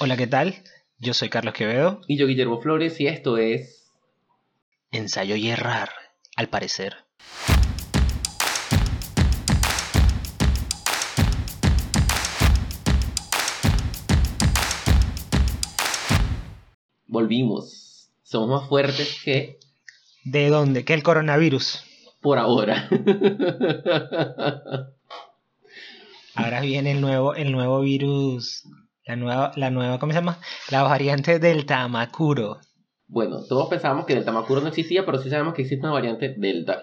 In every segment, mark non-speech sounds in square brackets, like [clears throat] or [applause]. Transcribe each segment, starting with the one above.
Hola, ¿qué tal? Yo soy Carlos Quevedo. Y yo, Guillermo Flores, y esto es. Ensayo y errar, al parecer. Volvimos. Somos más fuertes que. ¿De dónde? ¿Qué el coronavirus? Por ahora. Ahora viene el nuevo, el nuevo virus la nueva, la nueva, ¿cómo se llama? La variante Delta Macuro. Bueno, todos pensábamos que Delta Macuro no existía, pero sí sabemos que existe una variante Delta.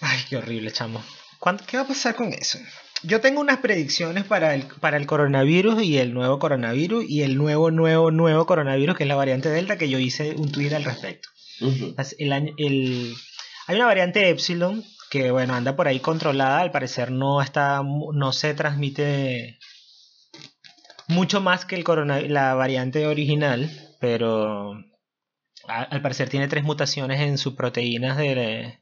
Ay, qué horrible, chamo. ¿Qué va a pasar con eso? Yo tengo unas predicciones para el, para el coronavirus y el nuevo coronavirus y el nuevo, nuevo, nuevo coronavirus, que es la variante Delta, que yo hice un tweet al respecto. el, el, hay una variante Epsilon que, bueno, anda por ahí controlada, al parecer no, está, no se transmite mucho más que el la variante original, pero al parecer tiene tres mutaciones en sus proteínas de,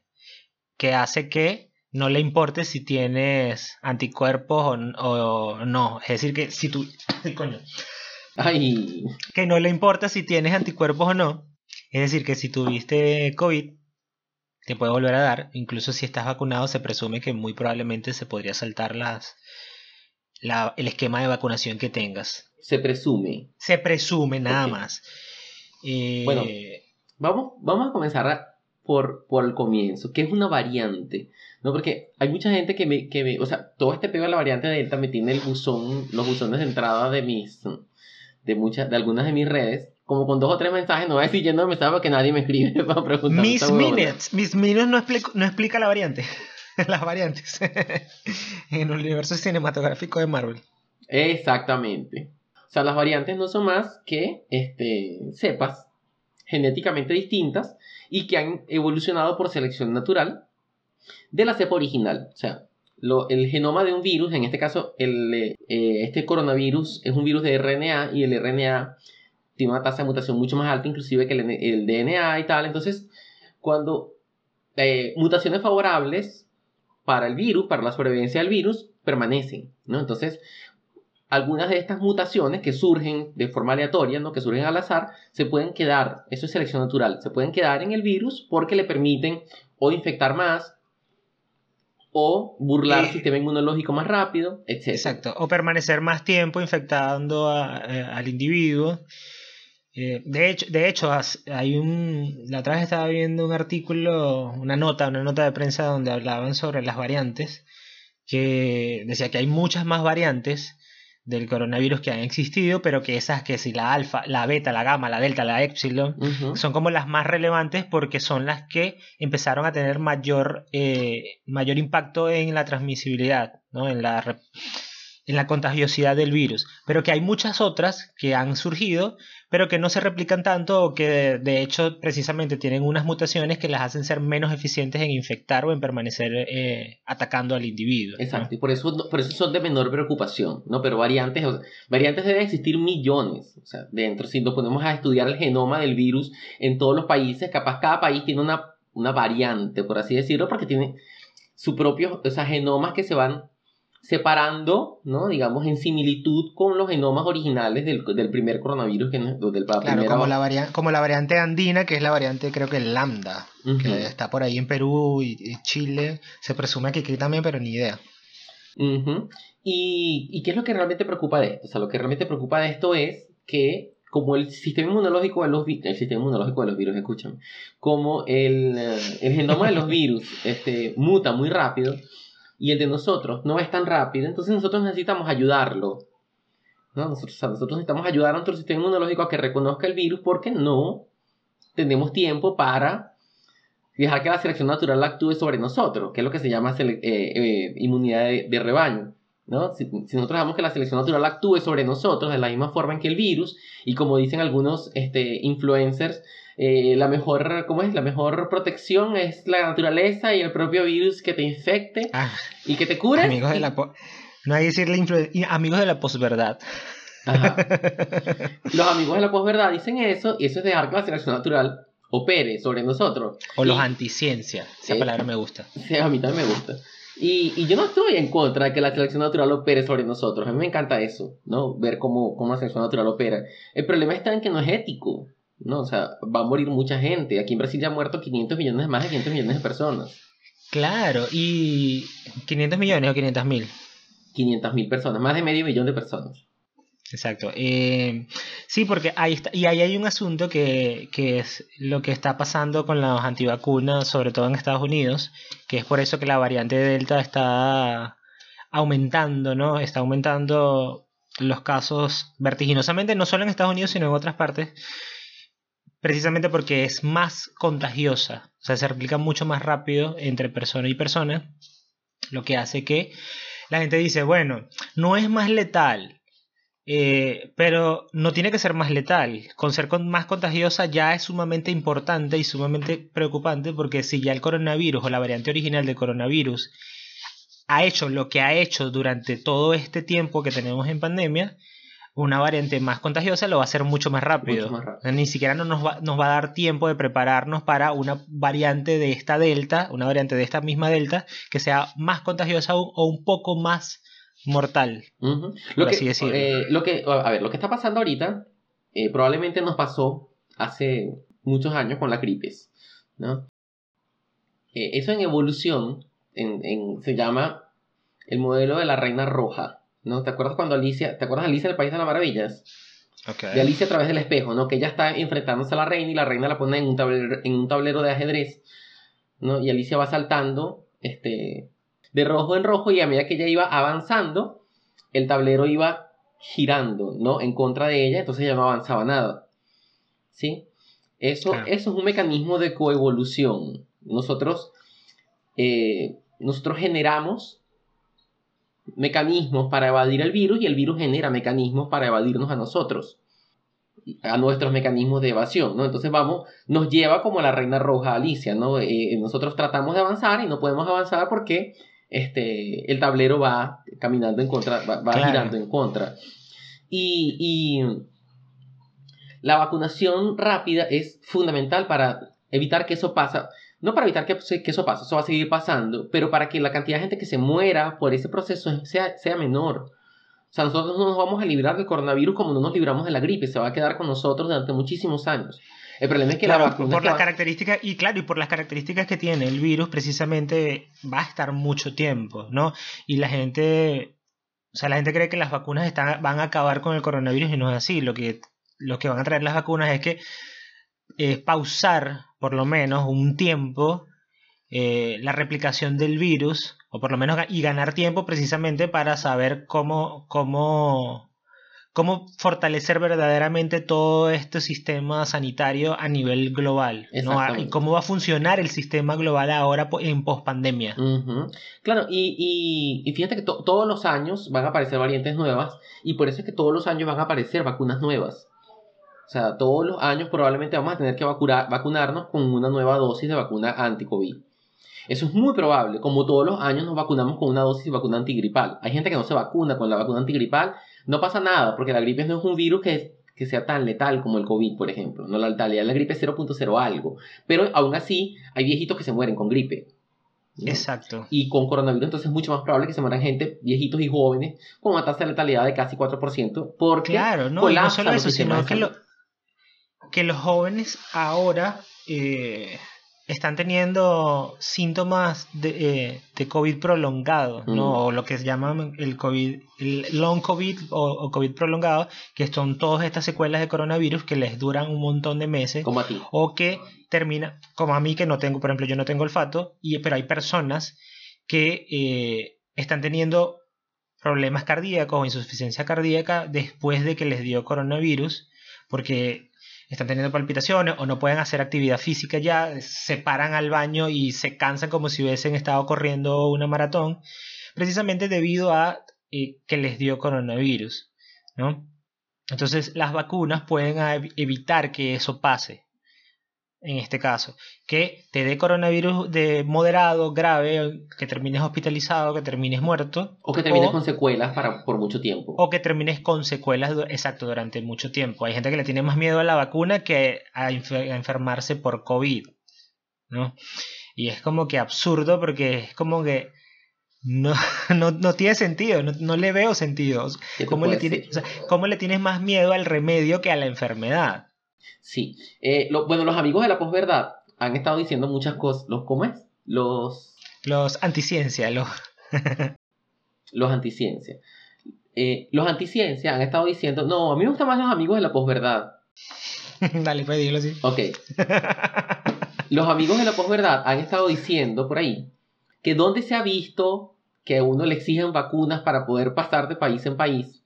que hace que no le importe si tienes anticuerpos o, no. Es decir, que si tú... coño. Ay. Que no le importa si tienes anticuerpos o no. Es decir, que si tuviste COVID, te puede volver a dar. Incluso si estás vacunado, se presume que muy probablemente se podría saltar las, el esquema de vacunación que tengas. Se presume. Se presume nada más. Eh, bueno, vamos, vamos a comenzar por, por el comienzo. ¿Qué es una variante? ¿No? Porque hay mucha gente que me, que me, o sea, todo este pego de la variante Delta me tiene el buzón, los buzones de entrada de mis, de muchas, de algunas de mis redes, como con dos o tres mensajes, no voy a decir yendo de mensajes porque nadie me escribe [laughs] para preguntar. Mis minutes, mis minutes no, no explica la variante. [laughs] las variantes [laughs] en el universo cinematográfico de Marvel. Exactamente. O sea, las variantes no son más que este, cepas genéticamente distintas y que han evolucionado por selección natural de la cepa original. O sea, el genoma de un virus, en este caso el, eh, este coronavirus es un virus de RNA y el RNA tiene una tasa de mutación mucho más alta inclusive que el, DNA y tal. Entonces, cuando eh, mutaciones favorables para el virus, para la sobrevivencia del virus, permanecen, ¿no? Entonces, algunas de estas mutaciones que surgen de forma aleatoria, ¿no? que surgen al azar, se pueden quedar, eso es selección natural, se pueden quedar en el virus porque le permiten o infectar más, o burlar el sistema inmunológico más rápido, etc. Exacto, o permanecer más tiempo infectando eh, al individuo. Eh, de hecho, de hecho, hay un, la otra vez estaba viendo un artículo, una nota, una nota de prensa donde hablaban sobre las variantes, que decía que hay muchas más variantes del coronavirus que han existido, pero que esas que si la alfa, la beta, la gamma, la delta, la epsilon, son como las más relevantes porque son las que empezaron a tener mayor, eh, mayor impacto en la transmisibilidad, ¿no? en la en la contagiosidad del virus, pero que hay muchas otras que han surgido, pero que no se replican tanto o que de hecho precisamente tienen unas mutaciones que las hacen ser menos eficientes en infectar o en permanecer eh, atacando al individuo. Exacto, y por eso, por eso son de menor preocupación, ¿no? Pero variantes, variantes deben existir millones, o sea, dentro, si nos ponemos a estudiar el genoma del virus en todos los países, capaz cada país tiene una, una variante, por así decirlo, porque tiene su propio, o sea, genomas que se van separando, ¿no? digamos, en similitud con los genomas originales del, primer coronavirus, que del claro, como, la como la variante andina, que es la variante, creo que lambda, que está por ahí en Perú y, Chile, se presume que aquí también, pero ni idea. ¿Y, qué es lo que realmente preocupa de esto? O sea, lo que realmente preocupa de esto es que como el sistema inmunológico de los el sistema inmunológico de los virus, escuchan, como el, el genoma de los [laughs] virus este, muta muy rápido, y el de nosotros no es tan rápido, entonces nosotros necesitamos ayudarlo. ¿no? Nosotros, nosotros necesitamos ayudar a nuestro sistema inmunológico a que reconozca el virus porque no tenemos tiempo para dejar que la selección natural actúe sobre nosotros, que es lo que se llama eh, eh, inmunidad de, rebaño. ¿No? Si, si, nosotros dejamos que la selección natural actúe sobre nosotros de la misma forma en que el virus, y como dicen algunos este, influencers, eh, la mejor, ¿cómo es? La mejor protección es la naturaleza y el propio virus que te infecte ah. y que te cure. Amigos de la no hay que decirle amigos de la posverdad. [laughs] Los amigos de la posverdad dicen eso y eso es dejar que la selección natural opere sobre nosotros. O los anticiencia, esa palabra me gusta. Sí, a mí también me gusta. Y, y, yo no estoy en contra de que la selección natural opere sobre nosotros. A mí me encanta eso, ¿no? Ver cómo, cómo la selección natural opera. El problema está en que no es ético, ¿no? O sea, va a morir mucha gente. Aquí en Brasil ya han muerto 500 millones, más de 500 millones de personas. Claro, y 500 millones o 500 mil. 500 mil personas, más de medio millón de personas. Exacto. Eh, sí, porque ahí está, y ahí hay un asunto que, que, es lo que está pasando con las antivacunas, sobre todo en Estados Unidos, que es por eso que la variante Delta está aumentando, ¿no? Está aumentando los casos vertiginosamente, no solo en Estados Unidos, sino en otras partes, precisamente porque es más contagiosa, o sea, se replica mucho más rápido entre persona y persona, lo que hace que la gente dice, bueno, no es más letal, eh, pero no tiene que ser más letal. Con ser más contagiosa ya es sumamente importante y sumamente preocupante porque si ya el coronavirus o la variante original del coronavirus ha hecho lo que ha hecho durante todo este tiempo que tenemos en pandemia, una variante más contagiosa lo va a hacer mucho más rápido. Ni siquiera nos va, nos va a dar tiempo de prepararnos para una variante de esta delta, una variante de esta misma delta, que sea más contagiosa o un poco más mortal. lo, que, eh, lo que, a ver, lo que está pasando ahorita eh, probablemente nos pasó hace muchos años con la gripes, ¿no? Eh, eso en evolución en, se llama el modelo de la reina roja, ¿no? ¿Te acuerdas cuando Alicia, te acuerdas de Alicia del País de las Maravillas? De Alicia a través del espejo, ¿no? Que ella está enfrentándose a la reina y la reina la pone en un tablero, en un tablero de ajedrez, ¿no? Y Alicia va saltando, este, de rojo en rojo y a medida que ella iba avanzando, el tablero iba girando, ¿no? En contra de ella, entonces ella no avanzaba nada. ¿Sí? Eso, eso es un mecanismo de coevolución. Nosotros, eh, nosotros generamos mecanismos para evadir el virus y el virus genera mecanismos para evadirnos a nosotros, a nuestros mecanismos de evasión, ¿no? Entonces vamos, nos lleva como la reina roja Alicia, ¿no? Eh, nosotros tratamos de avanzar y no podemos avanzar porque este, el tablero va caminando en contra, va, girando en contra. Y, la vacunación rápida es fundamental para evitar que eso pase. No para evitar que, que, eso pase, eso va a seguir pasando, pero para que la cantidad de gente que se muera por ese proceso sea, sea menor. O sea, nosotros no nos vamos a librar del coronavirus como no nos libramos de la gripe, se va a quedar con nosotros durante muchísimos años. El problema es que la vacuna por las características y claro y por las características que tiene el virus precisamente va a estar mucho tiempo, ¿no? Y la gente, o sea, la gente cree que las vacunas están, van a acabar con el coronavirus y no es así. Lo que lo que van a traer las vacunas es que eh, pausar por lo menos un tiempo eh, la replicación del virus o por lo menos y ganar tiempo precisamente para saber cómo cómo cómo fortalecer verdaderamente todo este sistema sanitario a nivel global, ¿no? Y cómo va a funcionar el sistema global ahora en pospandemia. Claro, y, y, fíjate que todos los años van a aparecer variantes nuevas y por eso es que todos los años van a aparecer vacunas nuevas. O sea, todos los años probablemente vamos a tener que vacunar, vacunarnos con una nueva dosis de vacuna anti-COVID. Eso es muy probable, como todos los años nos vacunamos con una dosis de vacuna antigripal. Hay gente que no se vacuna con la vacuna antigripal no pasa nada, porque la gripe no es un virus que, que sea tan letal como el COVID, por ejemplo. No la letalidad de la gripe es 0.0 algo. Pero aún así, hay viejitos que se mueren con gripe. Exacto. Y con coronavirus entonces es mucho más probable que se mueran gente, viejitos y jóvenes, con una tasa de letalidad de casi 4%, porque claro, no, no solo eso, sino que, que los jóvenes ahora eh, están teniendo síntomas de, eh, de COVID prolongado, ¿no? Mm. O lo que se llama el COVID, el long COVID o, COVID prolongado, que son todas estas secuelas de coronavirus que les duran un montón de meses. Como a ti. O que termina, como a mí que no tengo, por ejemplo, yo no tengo olfato, y, pero hay personas que eh, están teniendo problemas cardíacos o insuficiencia cardíaca después de que les dio coronavirus, porque están teniendo palpitaciones o no pueden hacer actividad física ya, se paran al baño y se cansan como si hubiesen estado corriendo una maratón, precisamente debido a eh, que les dio coronavirus, ¿no? Entonces las vacunas pueden evitar que eso pase en este caso, que te dé coronavirus de moderado, grave, que termines hospitalizado, que termines muerto. O que termines con secuelas para, por mucho tiempo. O que termines con secuelas, exacto, durante mucho tiempo. Hay gente que le tiene más miedo a la vacuna que a, enfermarse por COVID, ¿no? Y es como que absurdo porque es como que no, [laughs] no, no tiene sentido, no, no le veo sentido. ¿Qué te ¿Cómo puedo le, tiene- decir? o sea, ¿Cómo le tienes más miedo al remedio que a la enfermedad? Sí. Eh, lo- bueno, los amigos de la posverdad han estado diciendo muchas cosas. ¿Los, ¿Cómo es? Los, Los anticiencia, los... [laughs] los anticiencia. Eh, los anticiencia han estado diciendo, no, a mí me gustan más los amigos de la posverdad. [laughs] Dale, pues dilo así. Ok. Los amigos de la posverdad han estado diciendo por ahí que donde se ha visto que a uno le exigen vacunas para poder pasar de país en país,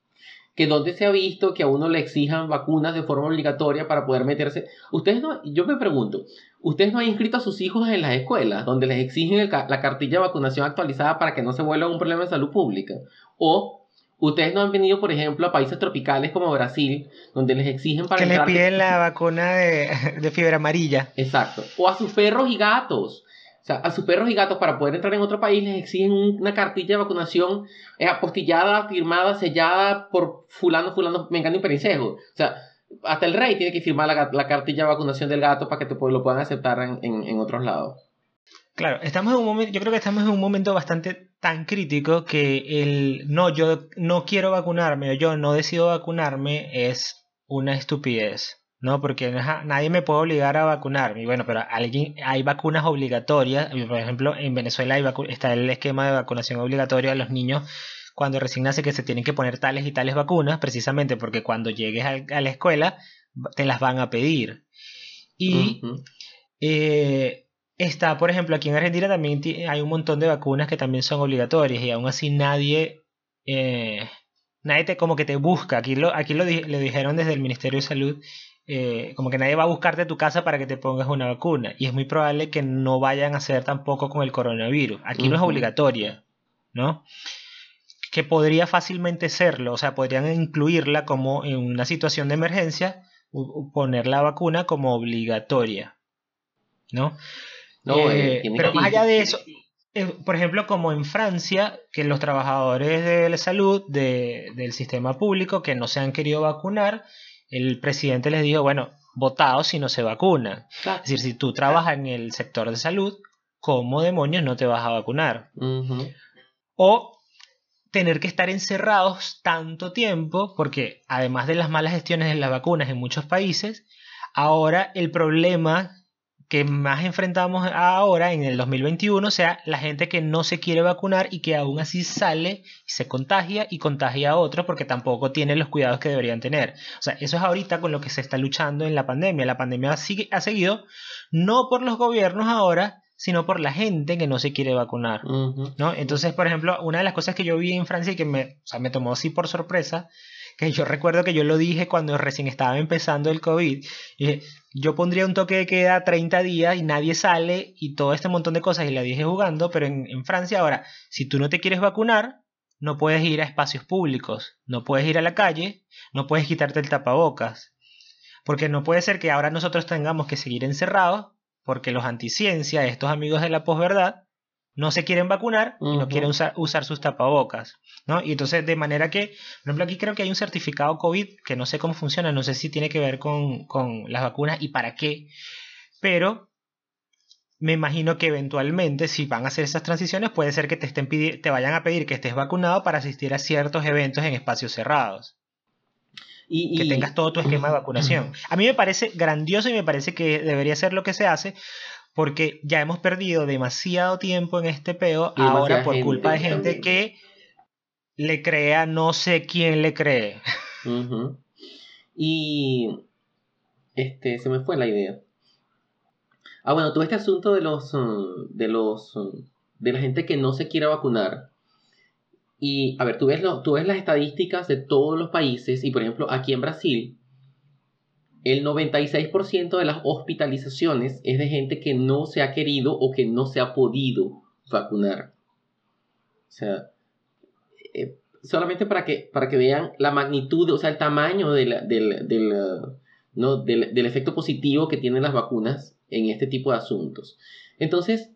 que donde se ha visto que a uno le exijan vacunas de forma obligatoria para poder meterse. Ustedes no, yo me pregunto, ¿ustedes no han inscrito a sus hijos en las escuelas donde les exigen el la cartilla de vacunación actualizada para que no se vuelva un problema de salud pública? O ustedes no han venido, por ejemplo, a países tropicales como Brasil, donde les exigen para que les piden la vacuna de, de fiebre amarilla. Exacto. O a sus perros y gatos. Sea, a sus perros y gatos para poder entrar en otro país les exigen un- una cartilla de vacunación eh, apostillada, firmada, sellada por fulano, fulano, mengano y perencejo. O sea, hasta el rey tiene que firmar la, la cartilla de vacunación del gato para que te, pu- lo puedan aceptar en, en- en otros lados. Claro, estamos en un momento, yo creo que estamos en un momento bastante tan crítico que el no, yo no quiero vacunarme o yo no decido vacunarme es una estupidez, ¿no? Porque ajá, nadie me puede obligar a vacunarme. Y bueno, pero alguien, hay vacunas obligatorias. Por ejemplo, en Venezuela hay está el esquema de vacunación obligatoria a los niños cuando recién nace que se tienen que poner tales y tales vacunas, precisamente porque cuando llegues a la escuela te las van a pedir. Y eh, está, por ejemplo, aquí en Argentina también hay un montón de vacunas que también son obligatorias y aún así nadie, eh, nadie te como que te busca. Aquí lo, aquí lo, di- lo dijeron desde el Ministerio de Salud, eh, como que nadie va a buscarte a tu casa para que te pongas una vacuna y es muy probable que no vayan a hacer tampoco con el coronavirus. Aquí no es obligatoria, ¿no? Que podría fácilmente serlo, o sea, podrían incluirla como en una situación de emergencia, poner la vacuna como obligatoria, ¿no? No, Eh, eh, pero más allá de eso, por ejemplo, como en Francia, que los trabajadores de la salud de- del sistema público que no se han querido vacunar, el presidente les dijo, bueno, votaos si no se vacunan. Claro. Es decir, si tú trabajas en el sector de salud, ¿cómo demonios no te vas a vacunar? O tener que estar encerrados tanto tiempo, porque además de las malas gestiones de las vacunas en muchos países, ahora el problema que más enfrentamos ahora en el 2021 sea la gente que no se quiere vacunar y que aún así sale y se contagia y contagia a otros porque tampoco tiene los cuidados que deberían tener. O sea, eso es ahorita con lo que se está luchando en la pandemia. La pandemia sigue, ha seguido no por los gobiernos ahora, sino por la gente que no se quiere vacunar. ¿no? Entonces, por ejemplo, una de las cosas que yo vi en Francia y que me, o sea, me tomó así por sorpresa, que yo recuerdo que yo lo dije cuando recién estaba empezando el COVID, dije, yo pondría un toque de queda 30 días y nadie sale y todo este montón de cosas y la dije jugando, pero en, en Francia ahora, si tú no te quieres vacunar, no puedes ir a espacios públicos, no puedes ir a la calle, no puedes quitarte el tapabocas, porque no puede ser que ahora nosotros tengamos que seguir encerrados porque los anticiencia, estos amigos de la posverdad, no se quieren vacunar y no quieren usar, usar sus tapabocas, ¿no? Y entonces, de manera que, por ejemplo, aquí creo que hay un certificado COVID que no sé cómo funciona, no sé si tiene que ver con, con las vacunas y para qué, pero me imagino que eventualmente, si van a hacer esas transiciones, puede ser que te, estén te vayan a pedir que estés vacunado para asistir a ciertos eventos en espacios cerrados Y, que y- tengas todo tu esquema de vacunación. [clears throat] A mí me parece grandioso y me parece que debería ser lo que se hace porque ya hemos perdido demasiado tiempo en este peo Y ahora por culpa de gente también. que le crea no sé quién le cree. Y este, se me fue la idea. Ah, bueno, todo este asunto de los mm, de los mm, de la gente que no se quiere vacunar. Y a ver, tú ves, lo, tú ves las estadísticas de todos los países y por ejemplo, aquí en Brasil el 96% de las hospitalizaciones es de gente que no se ha querido o que no se ha podido vacunar. O sea, eh, solamente para que, para que vean la magnitud, o sea, el tamaño del, del, uh, ¿no? del, del efecto positivo que tienen las vacunas en este tipo de asuntos. Entonces,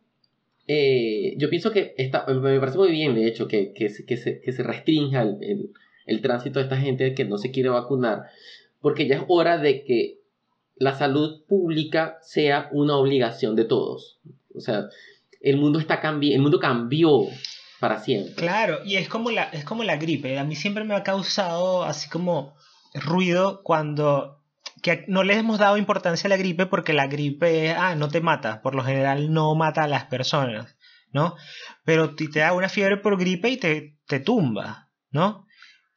eh, yo pienso que está, me parece muy bien, de hecho, que, que, se, que, se, que se restrinja el, el tránsito de esta gente que no se quiere vacunar, porque ya es hora de que la salud pública sea una obligación de todos. O sea, el mundo está cambi el mundo cambió para siempre. Claro, y es como la, es como la gripe. A mí siempre me ha causado así como ruido cuando que no le hemos dado importancia a la gripe porque la gripe ah, no te mata, por lo general no mata a las personas, ¿no? Pero te da una fiebre por gripe y te, te tumba, ¿no?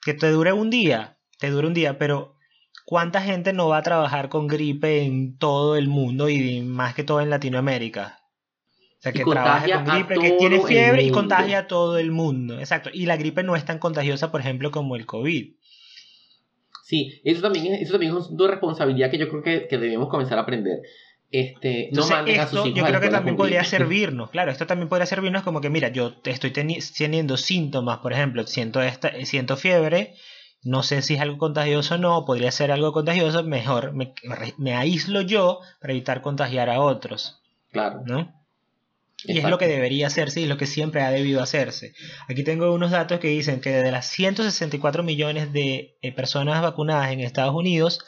Que te dure un día, te dure un día, pero ¿cuánta gente no va a trabajar con gripe en todo el mundo y más que todo en Latinoamérica? O sea, que trabaja con gripe, que tiene fiebre y contagia a todo el mundo. Exacto. Y la gripe no es tan contagiosa, por ejemplo, como el COVID. Sí, eso también es, eso también es una responsabilidad que yo creo que, que debemos comenzar a aprender. Este, no manden a sus hijos yo creo que también podría [laughs] servirnos, claro, esto también podría servirnos como que, mira, yo estoy teniendo síntomas, por ejemplo, siento, esta, siento fiebre, no sé si es algo contagioso o no, podría ser algo contagioso, mejor me, me aíslo yo para evitar contagiar a otros. Claro. ¿No? Y es lo que debería hacerse y lo que siempre ha debido hacerse. Aquí tengo unos datos que dicen que de las 164 millones de eh, personas vacunadas en Estados Unidos,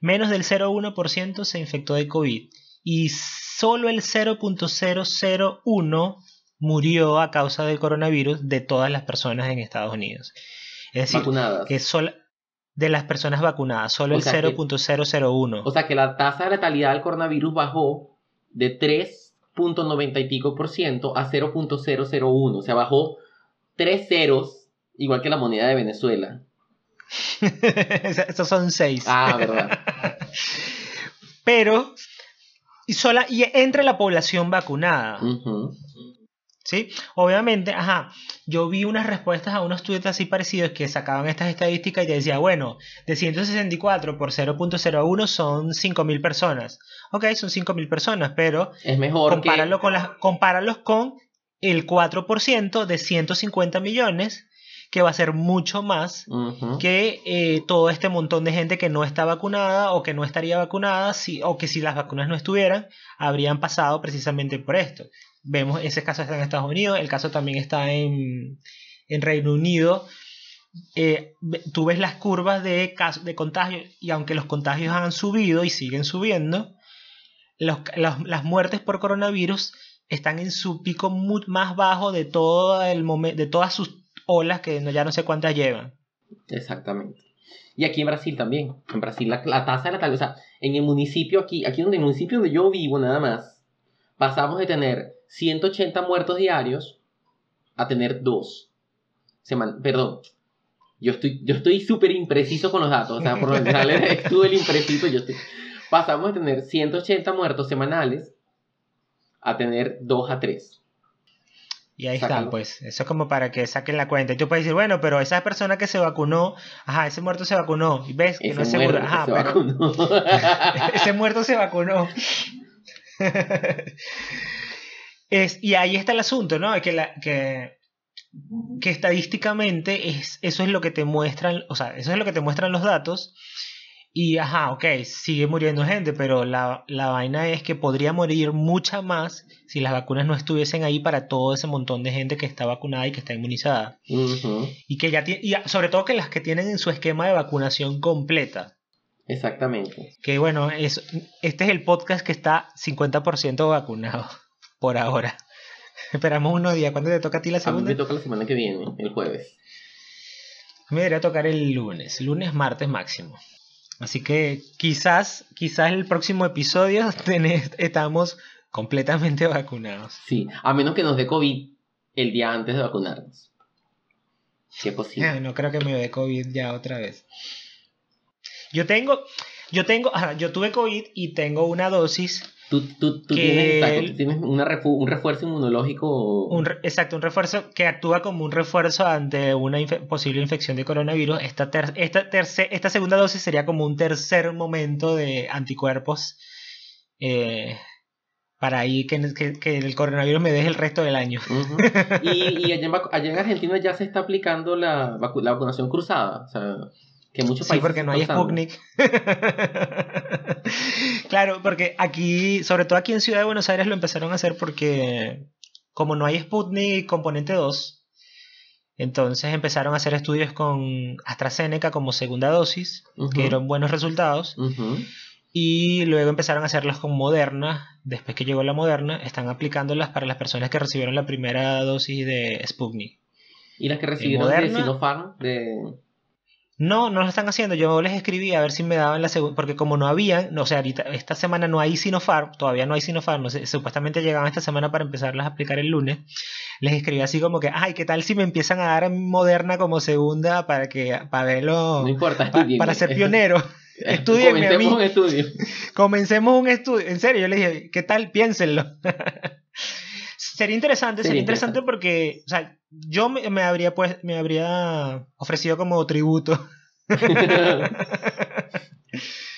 menos del 0,1% se infectó de COVID y solo el 0.001 murió a causa del coronavirus de todas las personas en Estados Unidos. Es decir, vacunadas. que solo de las personas vacunadas, solo el 0.001. O sea que la tasa de letalidad del coronavirus bajó de 3 0.90 y pico por ciento a 0.001. O sea, bajó tres ceros, igual que la moneda de Venezuela. [laughs] Estos son seis. Ah, verdad. [laughs] Pero, y, sola, y entre la población vacunada. ¿Sí? Obviamente, ajá, yo vi unas respuestas a unos tweets así parecidos que sacaban estas estadísticas y decía, bueno, de 164 por 0.01 son 5.000 personas. Ok, son 5.000 personas, pero es mejor compáralo con las, compáralos con el 4% de 150 millones, que va a ser mucho más que eh, todo este montón de gente que no está vacunada o que no estaría vacunada, si, o que si las vacunas no estuvieran, habrían pasado precisamente por esto. Vemos, ese caso está en Estados Unidos, el caso también está en, en Reino Unido. Eh, tú ves las curvas de, de contagio y aunque los contagios han subido y siguen subiendo, las muertes por coronavirus están en su pico más bajo de, todo el de todas sus olas que ya no sé cuántas llevan. Exactamente. Y aquí en Brasil también. En Brasil la, tasa de la tal, o sea, en el municipio aquí, aquí donde el municipio donde yo vivo nada más, pasamos de tener 180 muertos diarios a tener dos. perdón, yo estoy yo estoy súper impreciso con los datos, o sea, por lo general [laughs] estuve el impreciso, yo estoy pasamos de tener 180 muertos semanales a tener 2 a 3. Y ahí está, pues. Eso es como para que saquen la cuenta. Y tú puedes decir, bueno, pero esa persona que se vacunó, ajá, ese muerto se vacunó. Y ves que no es seguro. Ajá, pero... [laughs] ese muerto se vacunó. [laughs] es, y ahí está el asunto, ¿no? Que, la, que, que estadísticamente es, eso es lo que te muestran, o sea, eso es lo que te muestran los datos. Y ajá, ok, sigue muriendo gente, pero la, la, vaina es que podría morir mucha más si las vacunas no estuviesen ahí para todo ese montón de gente que está vacunada y que está inmunizada. Y que ya y sobre todo que las que tienen en su esquema de vacunación completa. Exactamente. Que bueno, es, este es el podcast que está 50% vacunado por ahora. [laughs] Esperamos unos días. ¿Cuándo te toca a ti la segunda? A mí me toca la semana que viene, el jueves. Me debería tocar el lunes, lunes, martes máximo. Así que quizás, quizás el próximo episodio [laughs] estamos completamente vacunados. Sí, a menos que nos dé COVID el día antes de vacunarnos. ¿Qué posible? no creo que me dé COVID ya otra vez. Yo tengo, yo tengo, yo tuve COVID y tengo una dosis Tú, tú, tú tienes, tienes un refuerzo inmunológico. exacto, un refuerzo que actúa como un refuerzo ante una posible infección de coronavirus. Esta, esta, esta segunda dosis sería como un tercer momento de anticuerpos eh, para ahí que, que, el coronavirus me deje el resto del año. [laughs] y, y allá, en, Argentina ya se está aplicando la, la vacunación cruzada. O sea, que muchos países. Sí, porque no hay Sputnik. [laughs] claro, porque aquí, sobre todo aquí en Ciudad de Buenos Aires, lo empezaron a hacer porque, como no hay Sputnik componente 2, entonces empezaron a hacer estudios con AstraZeneca como segunda dosis, que dieron buenos resultados. Y luego empezaron a hacerlas con Moderna. Después que llegó la Moderna, están aplicándolas para las personas que recibieron la primera dosis de Sputnik. ¿Y las que recibieron de Sinopharm? De... No, no lo están haciendo. Yo les escribí a ver si me daban la segunda. Porque como no había, no, o sea, ahorita, esta semana no hay Sinopharm, todavía no hay Sinopharm. No sé, supuestamente llegaban esta semana para empezarlas a aplicar el lunes. Les escribí así como que, ay, ¿qué tal si me empiezan a dar Moderna como segunda para que para verlo. No importa, para ser pionero. [laughs] Estudienme Comencemos un estudio. Comencemos un estudio. En serio, yo le dije, ¿qué tal? Piénsenlo. [laughs] sería interesante, sería, interesante, porque, o sea, yo me, habría pues, me habría ofrecido como tributo. [laughs]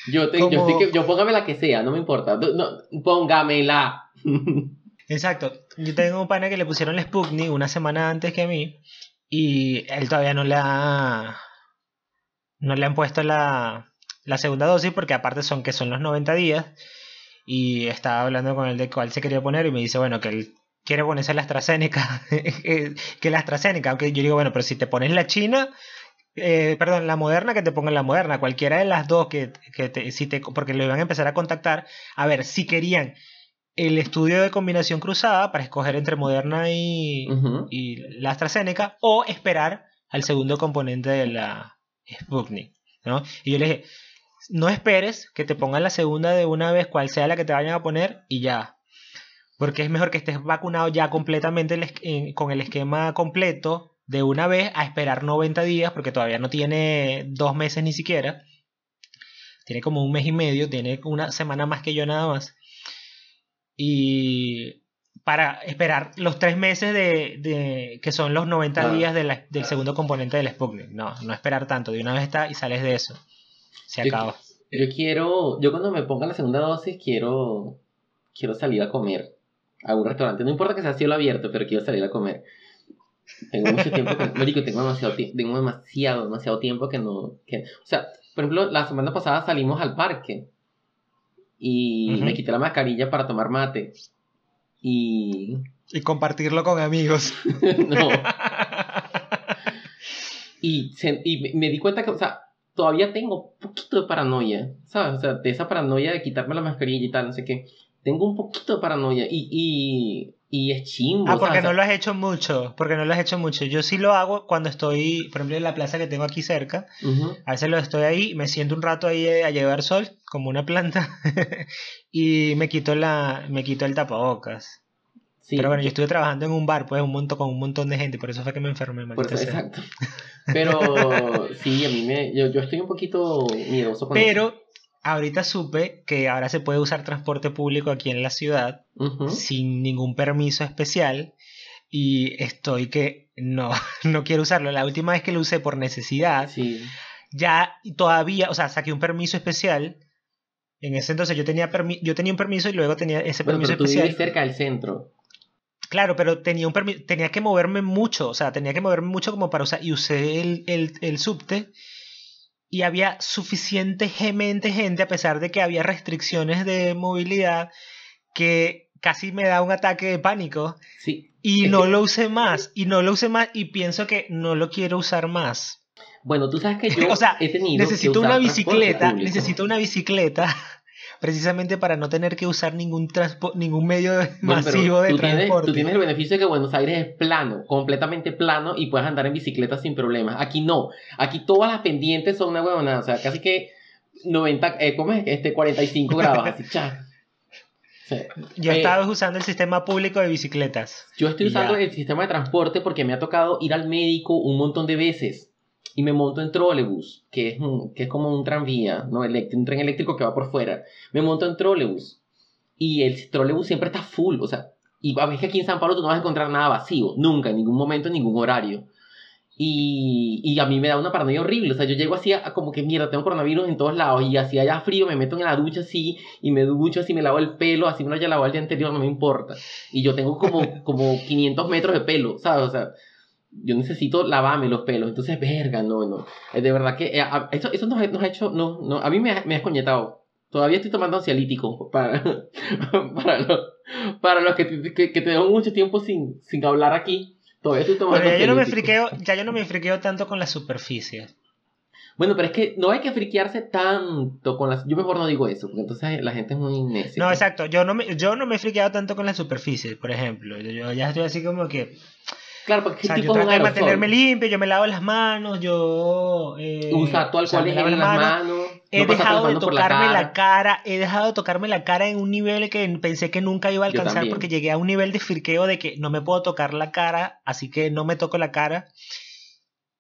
yo, te, yo, estoy que, yo póngame la que sea, no me importa. No, póngamela. [laughs] Exacto. Yo tengo un pana que le pusieron el Sputnik una semana antes que a mí y él todavía no le ha no le han puesto la, la segunda dosis porque aparte son que son los 90 días y estaba hablando con él de cuál se quería poner y me dice, bueno, que él quiere ponerse la AstraZeneca, [laughs] que la AstraZeneca, aunque yo digo, bueno, pero si te pones la China, eh, perdón, la moderna, que te pongan la moderna, cualquiera de las dos que, que te, si te, porque le van a empezar a contactar, a ver si querían el estudio de combinación cruzada para escoger entre Moderna y, y la AstraZeneca o esperar al segundo componente de la Sputnik, ¿no? Y yo le dije, no esperes que te pongan la segunda de una vez, cual sea la que te vayan a poner, y ya. Porque es mejor que estés vacunado ya completamente con el esquema completo de una vez a esperar 90 días, porque todavía no tiene dos meses ni siquiera. Tiene como un mes y medio, tiene una semana más que yo nada más. Y para esperar los tres meses de, que son los 90 días del segundo componente del Sputnik. No, no esperar tanto, de una vez está y sales de eso. Se acaba. Yo quiero, yo cuando me ponga la segunda dosis quiero, quiero salir a comer a un restaurante. No importa que sea cielo abierto, pero quiero salir a comer. Tengo mucho tiempo que, tengo demasiado, tengo demasiado, demasiado tiempo que no, que, o sea, por ejemplo, la semana pasada salimos al parque y me quité la mascarilla para tomar mate y y compartirlo con amigos. [laughs] no. y, y me di cuenta que, o sea, todavía tengo un poquito de paranoia, ¿sabes? O sea, de esa paranoia de quitarme la mascarilla y tal, no sé qué. Tengo un poquito de paranoia y, y, y es chimbo. Ah, porque no lo has hecho mucho, porque no lo has hecho mucho. Yo sí lo hago cuando estoy, por ejemplo, en la plaza que tengo aquí cerca. A veces lo estoy ahí, me siento un rato ahí a llevar sol, como una planta, [laughs] y me quito, la, me quito el tapabocas. Pero bueno, yo estuve trabajando en un bar, pues, un montón, con un montón de gente, por eso fue que me enfermé. Por exacto. Pero sí, a mí me, yo, yo estoy un poquito miedoso con Pero ahorita supe que ahora se puede usar transporte público aquí en la ciudad sin ningún permiso especial y estoy que no, [laughs] no quiero usarlo. La última vez que lo usé por necesidad, sí. ya todavía, o sea, saqué un permiso especial. En ese entonces yo tenía, yo tenía un permiso y luego tenía ese permiso pero tú especial. cerca del centro. Claro, pero tenía, un tenía que moverme mucho, o sea, tenía que moverme mucho como para usar, y usé el, el, el subte y había suficientemente gente, a pesar de que había restricciones de movilidad, que casi me da un ataque de pánico. Sí. Y no lo usé más, y no lo usé más, y pienso que no lo quiero usar más. Bueno, tú sabes que [laughs] yo he tenido necesito una bicicleta, necesito una bicicleta precisamente para no tener que usar ningún, ningún medio [laughs] masivo de transporte. tú tienes el beneficio de que Buenos Aires es plano, completamente plano y puedes andar en bicicleta sin problemas. Aquí no, aquí todas las pendientes son una huevona, o sea, casi que 90, eh, ¿cómo es? Este, 45 grados, así, cha. Yo eh, estaba usando el sistema público de bicicletas. Yo estoy usando el sistema de transporte porque me ha tocado ir al médico un montón de veces y me monto en trolebús, que es, que es como un tranvía, ¿no? un tren eléctrico que va por fuera. Me monto en trolebús y el trolebús siempre está full, o sea, y a veces aquí en San Pablo tú no vas a encontrar nada vacío, nunca, en ningún momento, en ningún horario. Y, y, a mí me da una paranoia horrible. O sea, yo llego así a, como que mierda, tengo coronavirus en todos lados. Y así allá frío, me meto en la ducha así. Y me ducho así, me lavo el pelo. Así me lo haya lavado el día anterior, no me importa. Y yo tengo como, como 500 metros de pelo, ¿sabes? O sea, yo necesito lavarme los pelos. Entonces, verga, no, no. Eh, de verdad que eh, eso, eso nos, ha, hecho, no, no, a mí me, me ha escoñetado. Todavía estoy tomando ansialítico [laughs] para, para, los, para los que, que, que tenemos mucho tiempo sin, sin hablar aquí. Todavía estoy tomando ya yo, no me friqueo, ya yo no me friqueo tanto con la superficie. Bueno, pero es que no hay que friquearse tanto con las... Yo mejor no digo eso, porque entonces la gente es muy necia. No, exacto. Yo no me, yo no me he friqueado tanto con las superficies, por ejemplo. Yo ya estoy así como que... Claro, porque O sea, tipo yo trato de mantenerme limpio, yo me lavo las manos, yo... Eh, Usa tu o sea, alcohol me en las manos. He no dejado de tocarme la, cara. cara, he dejado de tocarme la cara en un nivel que pensé que nunca iba a alcanzar porque llegué a un nivel de firqueo de que no me puedo tocar la cara, así que no me toco la cara.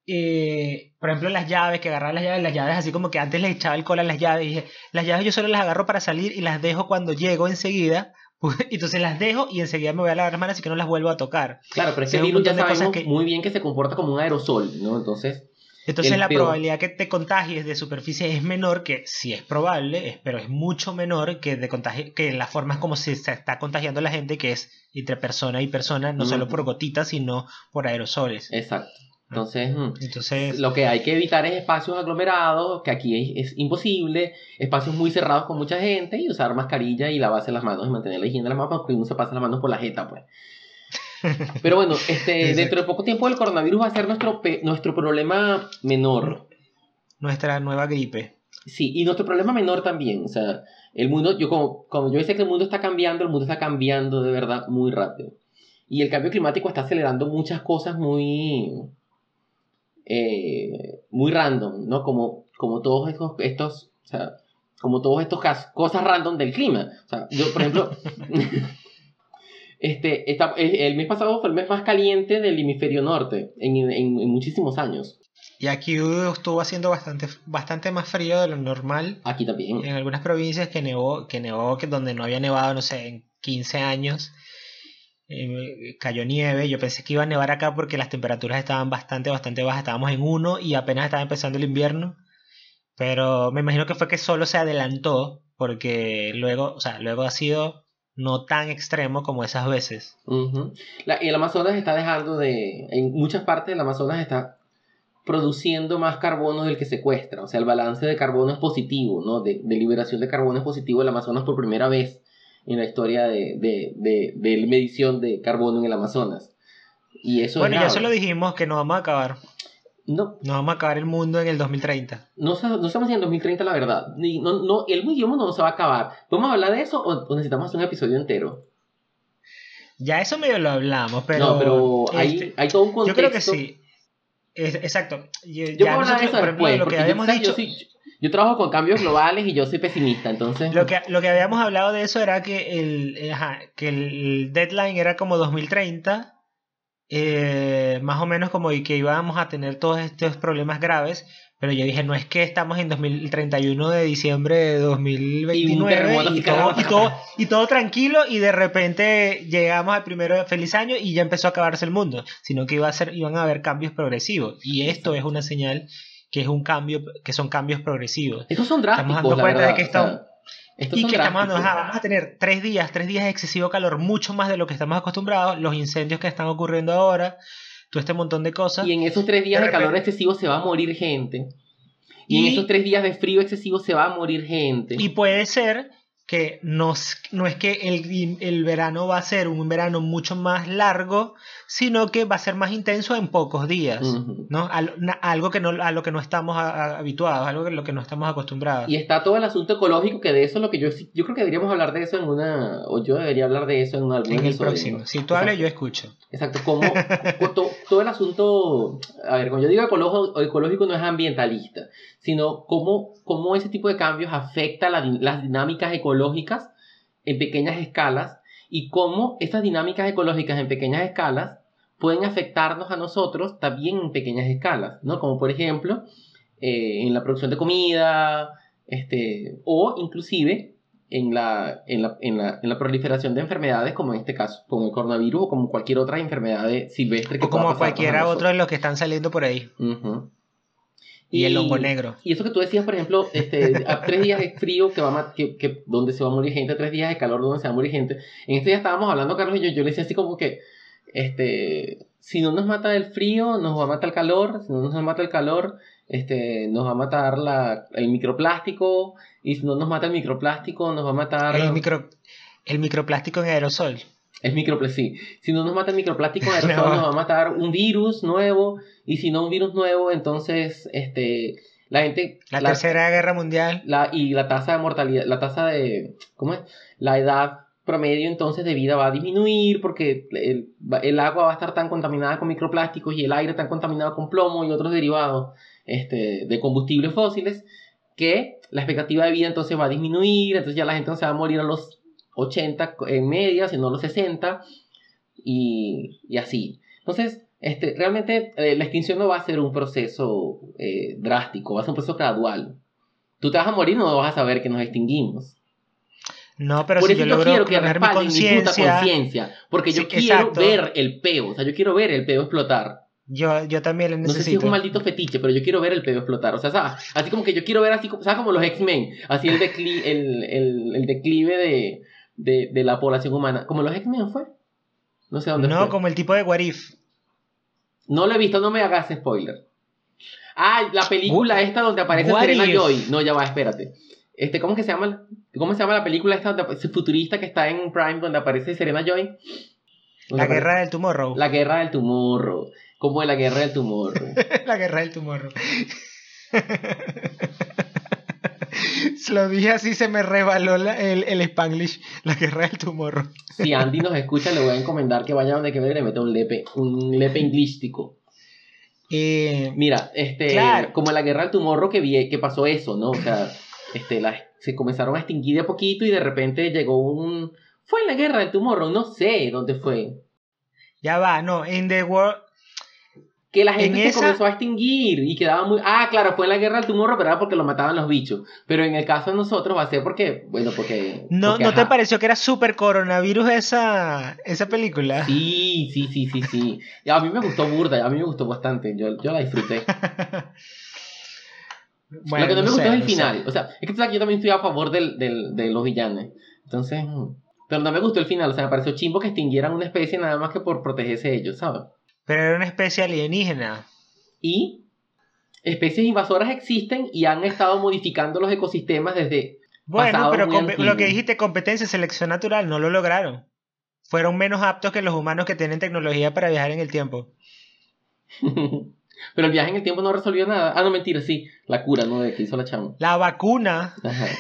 Eh, por ejemplo, las llaves, que agarrar las llaves, las llaves así como que antes le echaba alcohol a las llaves y dije, las llaves yo solo las agarro para salir y las dejo cuando llego enseguida, [laughs] entonces las dejo y enseguida me voy a lavar las manos así que no las vuelvo a tocar. Claro, pero es que el virus ya sabemos que- muy bien que se comporta como un aerosol, ¿no? Entonces, Entonces la peor. probabilidad que te contagies de superficie es menor, que sí es probable, es- pero es mucho menor que de contagio, que las formas como se, se está contagiando la gente, que es entre persona y persona, no solo por gotitas, sino por aerosoles. exacto. Entonces, mm, Entonces, lo que hay que evitar es espacios aglomerados, que aquí es, es imposible, espacios muy cerrados con mucha gente y usar mascarilla y lavarse las manos y mantener la higiene de las manos porque uno se pasa las manos por la jeta, pues. [laughs] Pero bueno, este, dentro de poco tiempo el coronavirus va a ser nuestro, pe- nuestro problema menor. nuestra nueva gripe. Sí, y nuestro problema menor también. O sea, el mundo, yo como, como yo decía que el mundo está cambiando, el mundo está cambiando de verdad muy rápido. Y el cambio climático está acelerando muchas cosas muy, eh, muy random, ¿no? Como, como todos estos, estos, o sea, como todos estos cas- cosas random del clima. O sea, yo, por ejemplo, [laughs] este, esta- el, el mes pasado fue el mes más caliente del hemisferio norte en, en- en muchísimos años. Y aquí estuvo haciendo bastante, bastante más frío de lo normal. Aquí también. En algunas provincias que nevó, que nevó, que donde no había nevado, no sé, en 15 años, eh, cayó nieve. Yo pensé que iba a nevar acá porque las temperaturas estaban bastante, bastante bajas. Estábamos en 1 y apenas estaba empezando el invierno. Pero me imagino que fue que solo se adelantó porque luego, o sea, luego ha sido no tan extremo como esas veces. Ujú. La- el Amazonas está dejando de, en muchas partes del Amazonas está produciendo más carbono del que secuestra, o sea, el balance de carbono es positivo, ¿no? De, de liberación de carbono es positivo el Amazonas por primera vez en la historia de, de, de, de medición de carbono en el Amazonas. Y eso bueno, es ya se lo dijimos que no vamos a acabar. No, No vamos a acabar el mundo en el 2030. no, no estamos en 2030 la verdad. No, no, el idioma no se va a acabar. ¿Podemos hablar de eso o, necesitamos hacer un episodio entero? Ya eso medio lo hablamos, pero... no, pero hay, este, hay todo un Yo contexto. creo que sí. Es- exacto. Y- Yo ya puedo hablar de eso después, lo que yo, habíamos dicho, yo, soy- yo trabajo con cambios globales y yo soy pesimista, entonces... lo que, lo que habíamos hablado de eso era que el, eh, ajá, que el deadline era como 2030, eh, más o menos como y que íbamos a tener todos estos problemas graves, pero yo dije, no es que estamos en 2031 de diciembre de 2029 terremoto y, así, todo, y, todo, y todo tranquilo y de repente llegamos al primero de feliz año y ya empezó a acabarse el mundo, sino que iba a ser, iban a haber cambios progresivos. Y esto es una señal que es un cambio, que son cambios progresivos. Estos son drásticos, Estamos dando la cuenta de que o sea, estamos- estos Y que estamos dando, vamos a tener tres días, tres días de excesivo calor, mucho más de lo que estamos acostumbrados, los incendios que están ocurriendo ahora, todo este montón de cosas. Y en esos tres días De de, calor excesivo se va a morir gente. Y, Y- en esos tres días de frío excesivo se va a morir gente. Y puede ser que no, no es que el, el verano va a ser un verano mucho más largo, sino que va a ser más intenso en pocos días. ¿no? Al- na- algo que no, a lo que no estamos a- a- habituados, algo que lo que no estamos acostumbrados. Y está todo el asunto ecológico, que de eso es lo que yo yo creo que deberíamos hablar de eso en una, o yo debería hablar de eso en algún en el episodio, próximo. ¿no? Si tú hablas, yo escucho. Exacto, como [laughs] todo el asunto, a ver, cuando yo digo ecológico, no es ambientalista, sino cómo, cómo ese tipo de cambios afecta las dinámicas ecológicas en pequeñas escalas y cómo estas dinámicas ecológicas en pequeñas escalas pueden afectarnos a nosotros también en pequeñas escalas, ¿no? Como por ejemplo eh, en la producción de comida, este, o inclusive en la, en, la, en, la, en la proliferación de enfermedades, como en este caso, como el coronavirus o como cualquier otra enfermedad de- silvestre que O como cualquiera otro de los que están saliendo por ahí. Y, el hongo negro. Y eso que tú decías, por ejemplo, este, a tres días de frío que va a ma- que, que, donde se va a morir gente, tres días de calor donde se va a morir gente. En este día estábamos hablando, Carlos y yo, yo le decía así como que, este, si no nos mata el frío, nos va a matar el calor, si no nos mata el calor, este, nos va a matar la, el microplástico, y si no nos mata el microplástico, nos va a matar... El, micro, el microplástico en aerosol. El microplástico, sí. Si no nos mata el microplástico [laughs] aerosol, No. nos va a matar un virus nuevo. Y si no un virus nuevo, entonces este, La gente... La, tercera guerra mundial. La, y la tasa de mortalidad, la tasa de... ¿Cómo es? La edad promedio entonces de vida va a disminuir porque el, el, agua va a estar tan contaminada con microplásticos y el aire tan contaminado con plomo y otros derivados este, de combustibles fósiles que la expectativa de vida entonces va a disminuir, entonces ya la gente no se va a morir a los 80 en media, sino a los 60 y, y así. Entonces, este, realmente eh, la extinción no va a ser un proceso eh, drástico, va a ser un proceso gradual. Tú te vas a morir y no vas a saber que nos extinguimos. No, pero si yo, yo quiero que mi conciencia, porque yo quiero ver el peo, o sea, yo quiero ver el peo explotar. Yo, yo también le necesito. No sé si es un maldito fetiche, pero yo quiero ver el peo explotar. O sea, ¿sabes? así como que yo quiero ver así, ¿sabes? Como los X-Men, así el, declive, [laughs] el, el, el declive de, de, de, la población humana. ¿Como los X-Men fue? No sé dónde No, como el tipo de Warif. No lo he visto, no me hagas spoiler. Ah, la película esta donde aparece Serena Joy. No, ya va, espérate. Este, ¿cómo que se llama? ¿Cómo se llama la película esta futurista que está en Prime donde aparece Serena Joy? La guerra del Tomorrow. La guerra del Tomorrow. ¿Cómo es la guerra del Tomorrow? [laughs] la guerra del Tomorrow. [laughs] Se lo dije así, se me rebaló el, el Spanglish, la guerra del Tomorrow. si Andy nos escucha, le voy a encomendar que vaya donde que y le meta un lepe, un lepe inglístico. Eh, Mira, este, como en la guerra del Tomorrow que, vi, que pasó eso, ¿no? O sea, este, se comenzaron a extinguir de a poquito y de repente llegó un... Fue en la guerra del Tomorrow, no sé dónde fue. Ya va, no, en The World, que la gente se comenzó a extinguir y quedaba muy... Ah, claro, fue en la guerra del tumor, pero era porque lo mataban los bichos. Pero en el caso de nosotros va a ser porque, bueno, porque... ¿No, ¿no te pareció que era súper coronavirus esa, esa película? Sí, sí, sí, sí, sí. [laughs] A mí me gustó burda, a mí me gustó bastante, yo, yo la disfruté. [laughs] Bueno, lo que no me gustó es el final. O sea, es que tú sabes que yo también estoy a favor del, del, de los villanos. Entonces, pero no me gustó el final. O sea, me pareció chimbo que extinguieran una especie nada más que por protegerse ellos, ¿sabes? Pero era una especie alienígena. Y especies invasoras existen y han estado modificando los ecosistemas desde. Bueno, pero lo que dijiste, competencia, selección natural, no lo lograron. Fueron menos aptos que los humanos que tienen tecnología para viajar en el tiempo. [laughs] pero el viaje en el tiempo no resolvió nada. Ah, no, mentira, sí. La cura, ¿no? De que hizo la chama. La vacuna. Ajá. [laughs]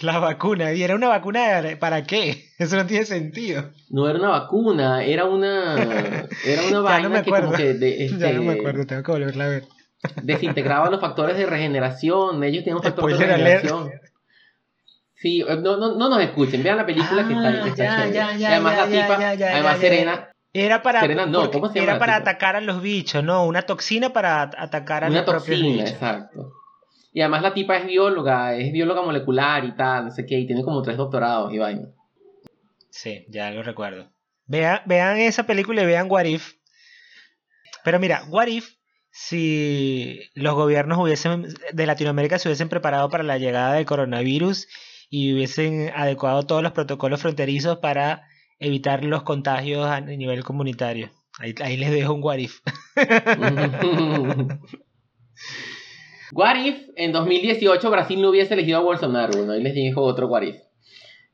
La vacuna. ¿Y era una vacuna para qué? [laughs] Eso no tiene sentido. No era una vacuna, era una. Era una [laughs] vaina que como que. ya no me este, acuerdo, tengo que volverla a ver. Desintegraba los factores de regeneración. Ellos tienen un factor de regeneración. Sí, no, no, no nos escuchen, vean la película que está, ahí. Ah, además la tipa, además Serena. Era para, Serena, no, ¿cómo se llama era para atacar a los bichos, ¿no? Una toxina para atacar a los propios bichos. Toxina, exacto. Y además la tipa es bióloga, es bióloga molecular y tal, no sé qué, y tiene como tres doctorados y vaina. Sí, ya lo recuerdo. Vean, vean esa película y vean What If. Pero mira, What If, si los gobiernos hubiesen, de Latinoamérica se hubiesen preparado para la llegada del coronavirus y hubiesen adecuado todos los protocolos fronterizos para evitar los contagios a nivel comunitario. Ahí, ahí les dejo un What If. [laughs] What if en 2018 Brasil no hubiese elegido a Bolsonaro? Bueno, ahí les dijo otro what if.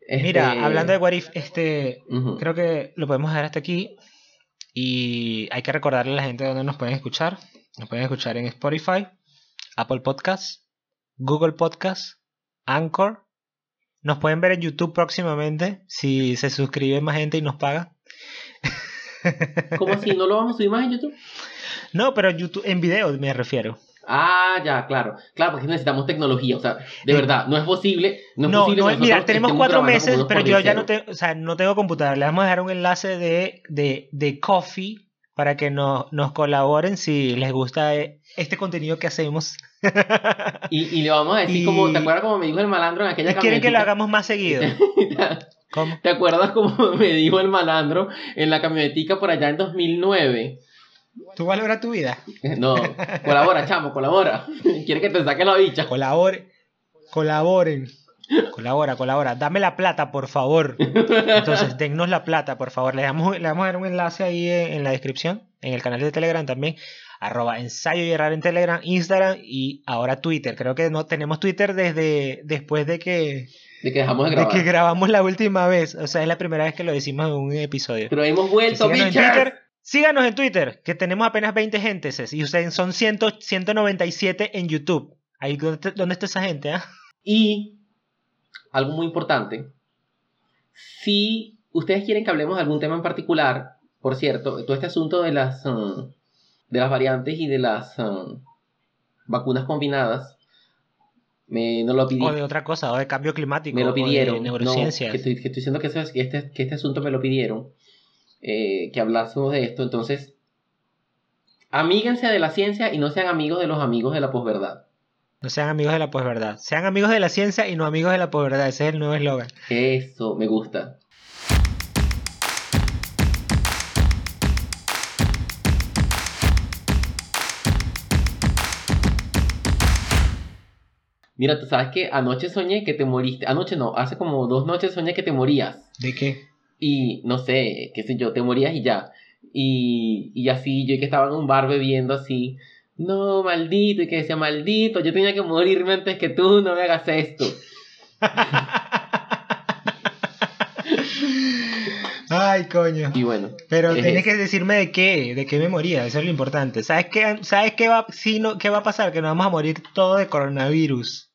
Mira, este, hablando de what if, este, creo que lo podemos dejar hasta aquí. Y hay que recordarle a la gente dónde nos pueden escuchar. Nos pueden escuchar en Spotify, Apple Podcasts, Google Podcasts, Anchor. Nos pueden ver en YouTube próximamente si se suscribe más gente y nos paga. ¿Cómo así? ¿No lo vamos a subir más en YouTube? No, pero YouTube, en video me refiero. Ah, ya, claro. Claro, porque necesitamos tecnología. O sea, de verdad, no es posible. No, es posible mira, tenemos cuatro meses, pero yo ya no, te, o sea, no tengo computadora. Le vamos a dejar un enlace de, de, de Coffee para que nos colaboren si les gusta eh, este contenido que hacemos. [laughs] y, y le vamos a decir, como, ¿te acuerdas como me dijo el malandro en aquella Quieren que lo hagamos más seguido. [laughs] ¿Cómo? ¿Te acuerdas como [laughs] me dijo el malandro en la camionetica por allá en 2009? ¿Tú valoras tu vida? No, colabora, chamo, colabora. Quiere que te saque la bicha. Colabore, colaboren. Colabora, colabora. Dame la plata, por favor. Entonces, dennos la plata, por favor. Le damos, le vamos a dar un enlace ahí en, la descripción, en el canal de Telegram también. Arroba ensayo y errar en Telegram, Instagram y ahora Twitter. Creo que no tenemos Twitter desde después de que, de que dejamos de grabar. De que grabamos la última vez. O sea, es la primera vez que lo decimos en un episodio. Pero hemos vuelto, bichas. Síganos en Twitter, que tenemos apenas 20 gentes y ustedes son 100, 197 en YouTube. Ahí, ¿dónde, dónde está esa gente? ah? Y algo muy importante, si ustedes quieren que hablemos de algún tema en particular, por cierto, todo este asunto de las, um, de las variantes y de las um, vacunas combinadas, me no lo O pidieron. de otra cosa, o de cambio climático, Me lo o de pidieron. neurociencias. No, que, estoy, que estoy diciendo que, eso es- que este, que este asunto me lo pidieron. eh, que hablásemos de esto. Entonces, amíguense de la ciencia y no sean amigos de los amigos de la posverdad. No sean amigos de la posverdad. Sean amigos de la ciencia y no amigos de la posverdad. Ese es el nuevo eslogan. Eso me gusta. Mira, tú sabes que anoche soñé que te moriste. Anoche no, hace como dos noches soñé que te morías. ¿De qué? Y no sé, qué sé yo, te morías y ya. Y, y así, yo que estaba en un bar bebiendo así. No, maldito, y que decía, maldito, yo tenía que morirme antes que tú, no me hagas esto. Ay, coño. Y bueno, Pero es tienes que decirme de qué, de qué me moría, eso es lo importante. ¿Sabes qué, ¿Sabes qué va, sí, no, qué va a pasar? Que nos vamos a morir todos de coronavirus.